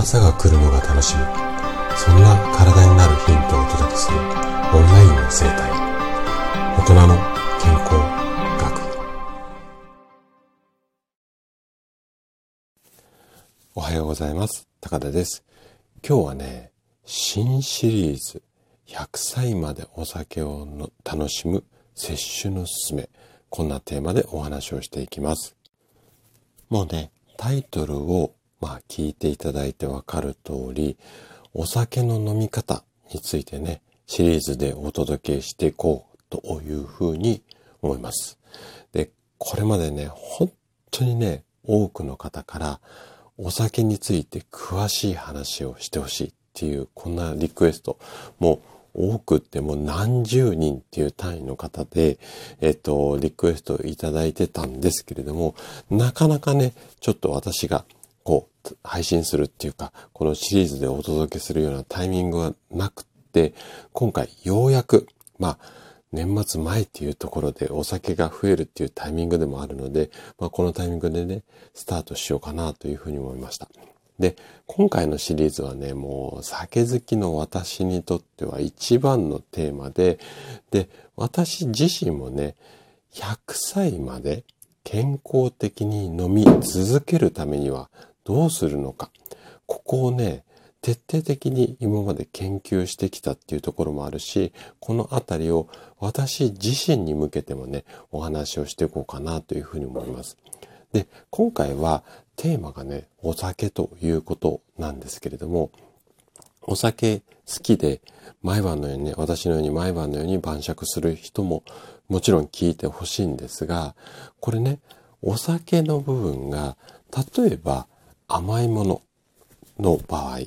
朝が来るのが楽しみ。そんな体になるヒントをお届けするオンラインの生態。大人の健康学。おはようございます。高田です。今日はね新シリーズ。100歳までお酒をの楽しむ摂取のすすめ。こんなテーマでお話をしていきます。もうねタイトルをまあ聞いていただいてわかる通り、お酒の飲み方についてね、シリーズでお届けしていこうというふうに思います。で、これまでね、本当にね、多くの方からお酒について詳しい話をしてほしいっていう、こんなリクエスト、もう多くってもう何十人っていう単位の方で、えっと、リクエストいただいてたんですけれども、なかなかね、ちょっと私がこう、配信するっていうか、このシリーズでお届けするようなタイミングがなくって、今回ようやく、まあ、年末前っていうところでお酒が増えるっていうタイミングでもあるので、まあ、このタイミングでね、スタートしようかなというふうに思いました。で、今回のシリーズはね、もう酒好きの私にとっては一番のテーマで、で、私自身もね、100歳まで健康的に飲み続けるためにはどうするのか。ここをね、徹底的に今まで研究してきたっていうところもあるし、このあたりを私自身に向けてもね、お話をしていこうかなというふうに思います。で、今回はテーマがね、お酒ということなんですけれども、お酒好きで毎晩のようにね、私のように毎晩のように晩酌する人ももちろん聞いてほしいんですが、これね、お酒の部分が、例えば甘いものの場合、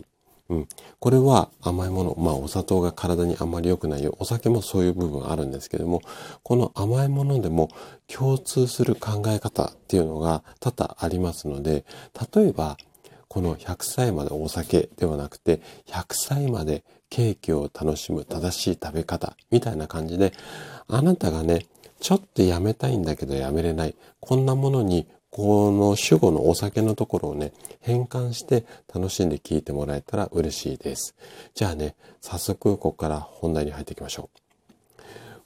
うん。これは甘いもの。まあ、お砂糖が体にあまり良くないよ。お酒もそういう部分あるんですけども、この甘いものでも共通する考え方っていうのが多々ありますので、例えば、この100歳までお酒ではなくて、100歳までケーキを楽しむ正しい食べ方みたいな感じで、あなたがね、ちょっとやめたいんだけどやめれない。こんなものにこの主語のお酒のところをね、変換して楽しんで聞いてもらえたら嬉しいです。じゃあね、早速ここから本題に入っていきましょ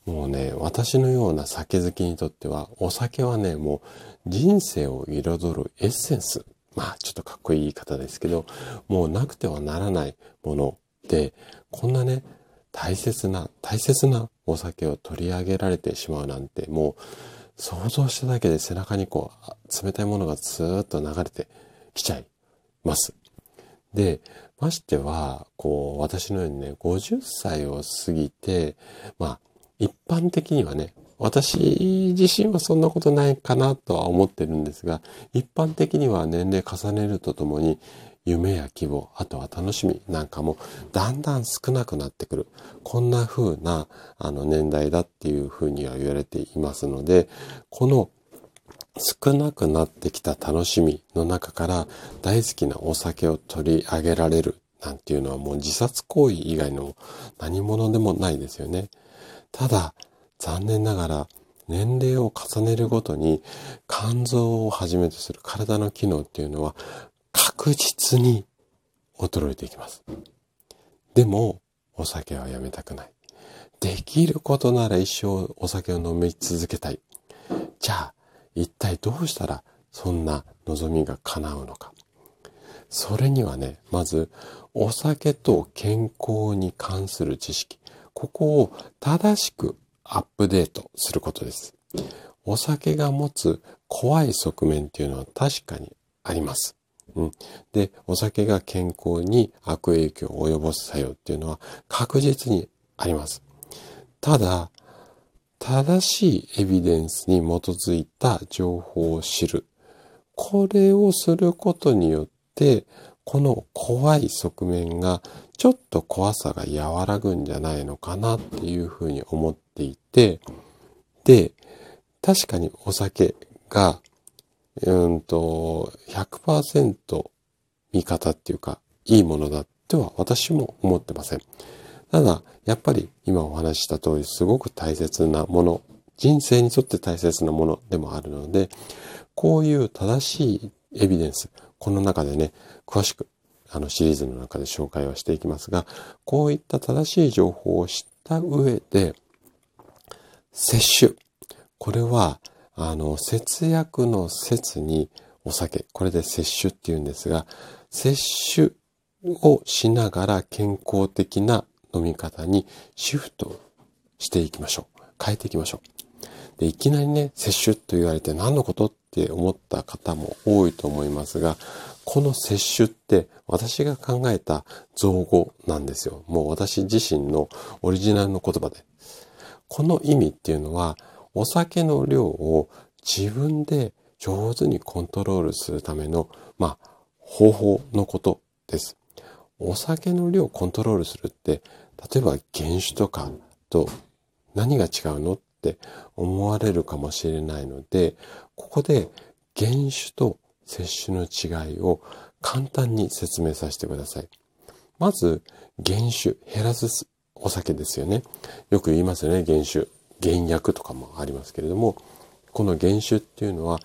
う。もうね、私のような酒好きにとっては、お酒はね、もう人生を彩るエッセンス。まあ、ちょっとかっこいい言い方ですけど、もうなくてはならないもので、こんなね、大切な、大切なお酒を取り上げられてしまうなんて、もう、想像しただけで背中にこう、冷たいものがずーっと流れてきちゃいます。で、ましては、こう、私のようにね、50歳を過ぎて、まあ、一般的にはね、私自身はそんなことないかなとは思ってるんですが、一般的には年齢重ねるとともに、夢や希望、あとは楽しみなんかもだんだん少なくなってくる。こんな風なあの年代だっていう風には言われていますので、この少なくなってきた楽しみの中から大好きなお酒を取り上げられるなんていうのはもう自殺行為以外の何者でもないですよね。ただ、残念ながら年齢を重ねるごとに肝臓をはじめとする体の機能っていうのは確実に衰えていきます。でも、お酒はやめたくない。できることなら一生お酒を飲み続けたい。じゃあ、一体どうしたらそんな望みが叶うのか。それにはね、まず、お酒と健康に関する知識。ここを正しくアップデートすることです。お酒が持つ怖い側面っていうのは確かにあります。うん。で、お酒が健康に悪影響を及ぼす作用っていうのは確実にあります。ただ、正しいエビデンスに基づいた情報を知る。これをすることによって、この怖い側面がちょっと怖さが和らぐんじゃないのかなっていうふうに思っていて、で、確かにお酒がうんと、100%味方っていうか、いいものだっては私も思ってません。ただ、やっぱり今お話しした通り、すごく大切なもの、人生にとって大切なものでもあるので、こういう正しいエビデンス、この中でね、詳しくあのシリーズの中で紹介はしていきますが、こういった正しい情報を知った上で、摂取。これは、あの、節約の節にお酒。これで摂取って言うんですが、摂取をしながら健康的な飲み方にシフトしていきましょう。変えていきましょう。でいきなりね、摂取と言われて何のことって思った方も多いと思いますが、この摂取って私が考えた造語なんですよ。もう私自身のオリジナルの言葉で。この意味っていうのは、お酒の量を自分で上手にコントロールするための、まあ、方法のことです。お酒の量をコントロールするって、例えば原酒とかと何が違うのって思われるかもしれないので、ここで原酒と摂取の違いを簡単に説明させてください。まず、原酒、減らすお酒ですよね。よく言いますよね、原酒。原薬とかもありますけれども、この原酒っていうのは、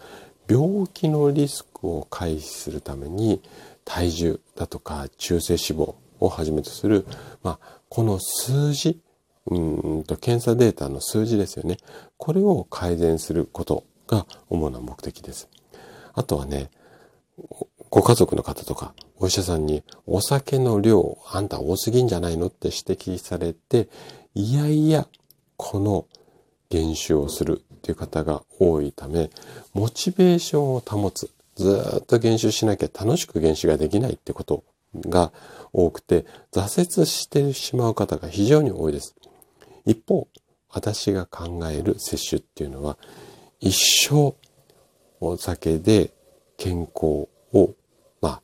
病気のリスクを回避するために、体重だとか中性脂肪をはじめとする、まあ、この数字、うんと検査データの数字ですよね。これを改善することが主な目的です。あとはね、ご家族の方とかお医者さんにお酒の量あんた多すぎんじゃないのって指摘されて、いやいや、この減酒をするっていう方が多いため、モチベーションを保つ。ずっと減酒しなきゃ楽しく減酒ができないってことが多くて、挫折してしまう方が非常に多いです。一方、私が考える摂取っていうのは、一生お酒で健康を、ま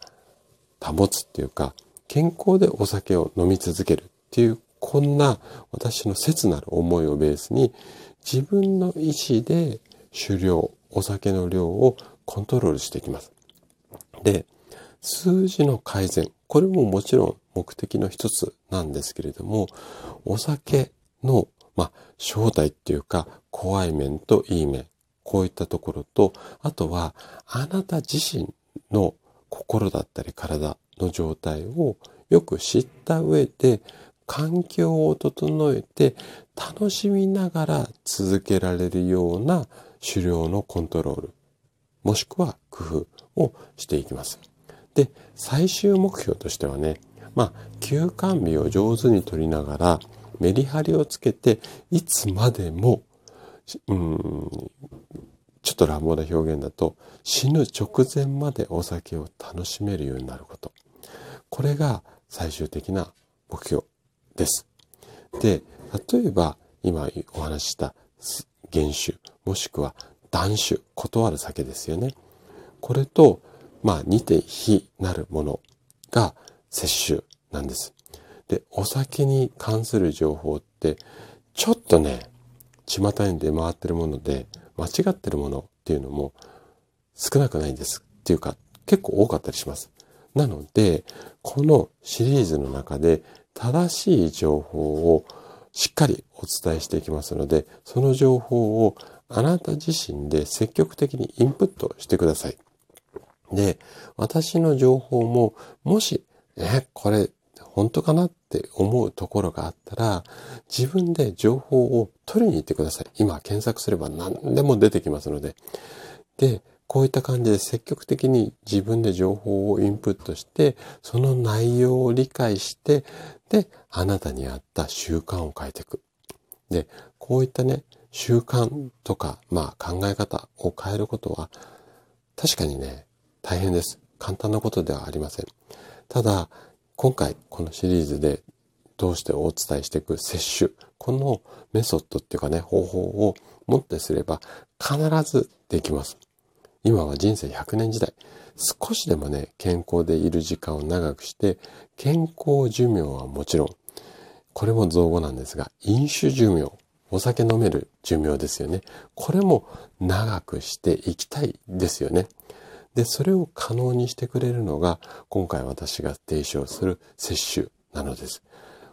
あ、保つっていうか、健康でお酒を飲み続けるっていう、こんな私の切なる思いをベースに、自分の意思で酒量、お酒の量をコントロールしていきます。で、数字の改善。これももちろん目的の一つなんですけれども、お酒の、まあ、正体っていうか、怖い面といい面。こういったところと、あとは、あなた自身の心だったり体の状態をよく知った上で、環境を整えて楽しみながら続けられるような狩猟のコントロール、もしくは工夫をしていきます。で、最終目標としてはね、まあ、休館日を上手に取りながら、メリハリをつけて、いつまでも、うん、ちょっと乱暴な表現だと、死ぬ直前までお酒を楽しめるようになること。これが最終的な目標です。で、例えば、今お話しした原酒、もしくは断酒、断る酒ですよね。これと、まあ、似て非なるものが摂取なんです。で、お酒に関する情報って、ちょっとね、巷に出回ってるもので、間違ってるものっていうのも少なくないんです。っていうか、結構多かったりします。なので、このシリーズの中で正しい情報をしっかりお伝えしていきますので、その情報をあなた自身で積極的にインプットしてください。で、私の情報も、もし、え、これ、本当かなって思うところがあったら、自分で情報を取りに行ってください。今検索すれば何でも出てきますので。で、こういった感じで積極的に自分で情報をインプットして、その内容を理解して、で、あなたに合った習慣を変えていく。で、こういったね、習慣とか、まあ考え方を変えることは、確かにね、大変です。簡単なことではありません。ただ、今回このシリーズでどうしてお伝えしていく摂取、このメソッドっていうかね、方法をもってすれば必ずできます。今は人生100年時代。少しでもね、健康でいる時間を長くして、健康寿命はもちろん、これも造語なんですが、飲酒寿命、お酒飲める寿命ですよね。これも長くしていきたいですよね。で、それを可能にしてくれるのが、今回私が提唱する摂取なのです。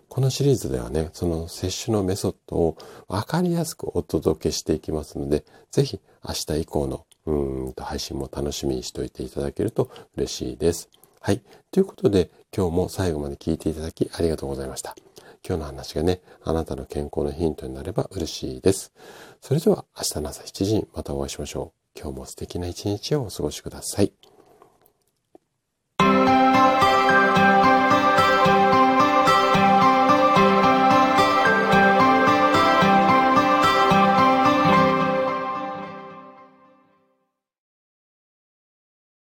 このシリーズではね、その摂取のメソッドを分かりやすくお届けしていきますので、ぜひ明日以降のうんと配信も楽しみにしておいていただけると嬉しいです。はい。ということで、今日も最後まで聞いていただきありがとうございました。今日の話がね、あなたの健康のヒントになれば嬉しいです。それでは明日の朝7時にまたお会いしましょう。今日も素敵な一日をお過ごしください。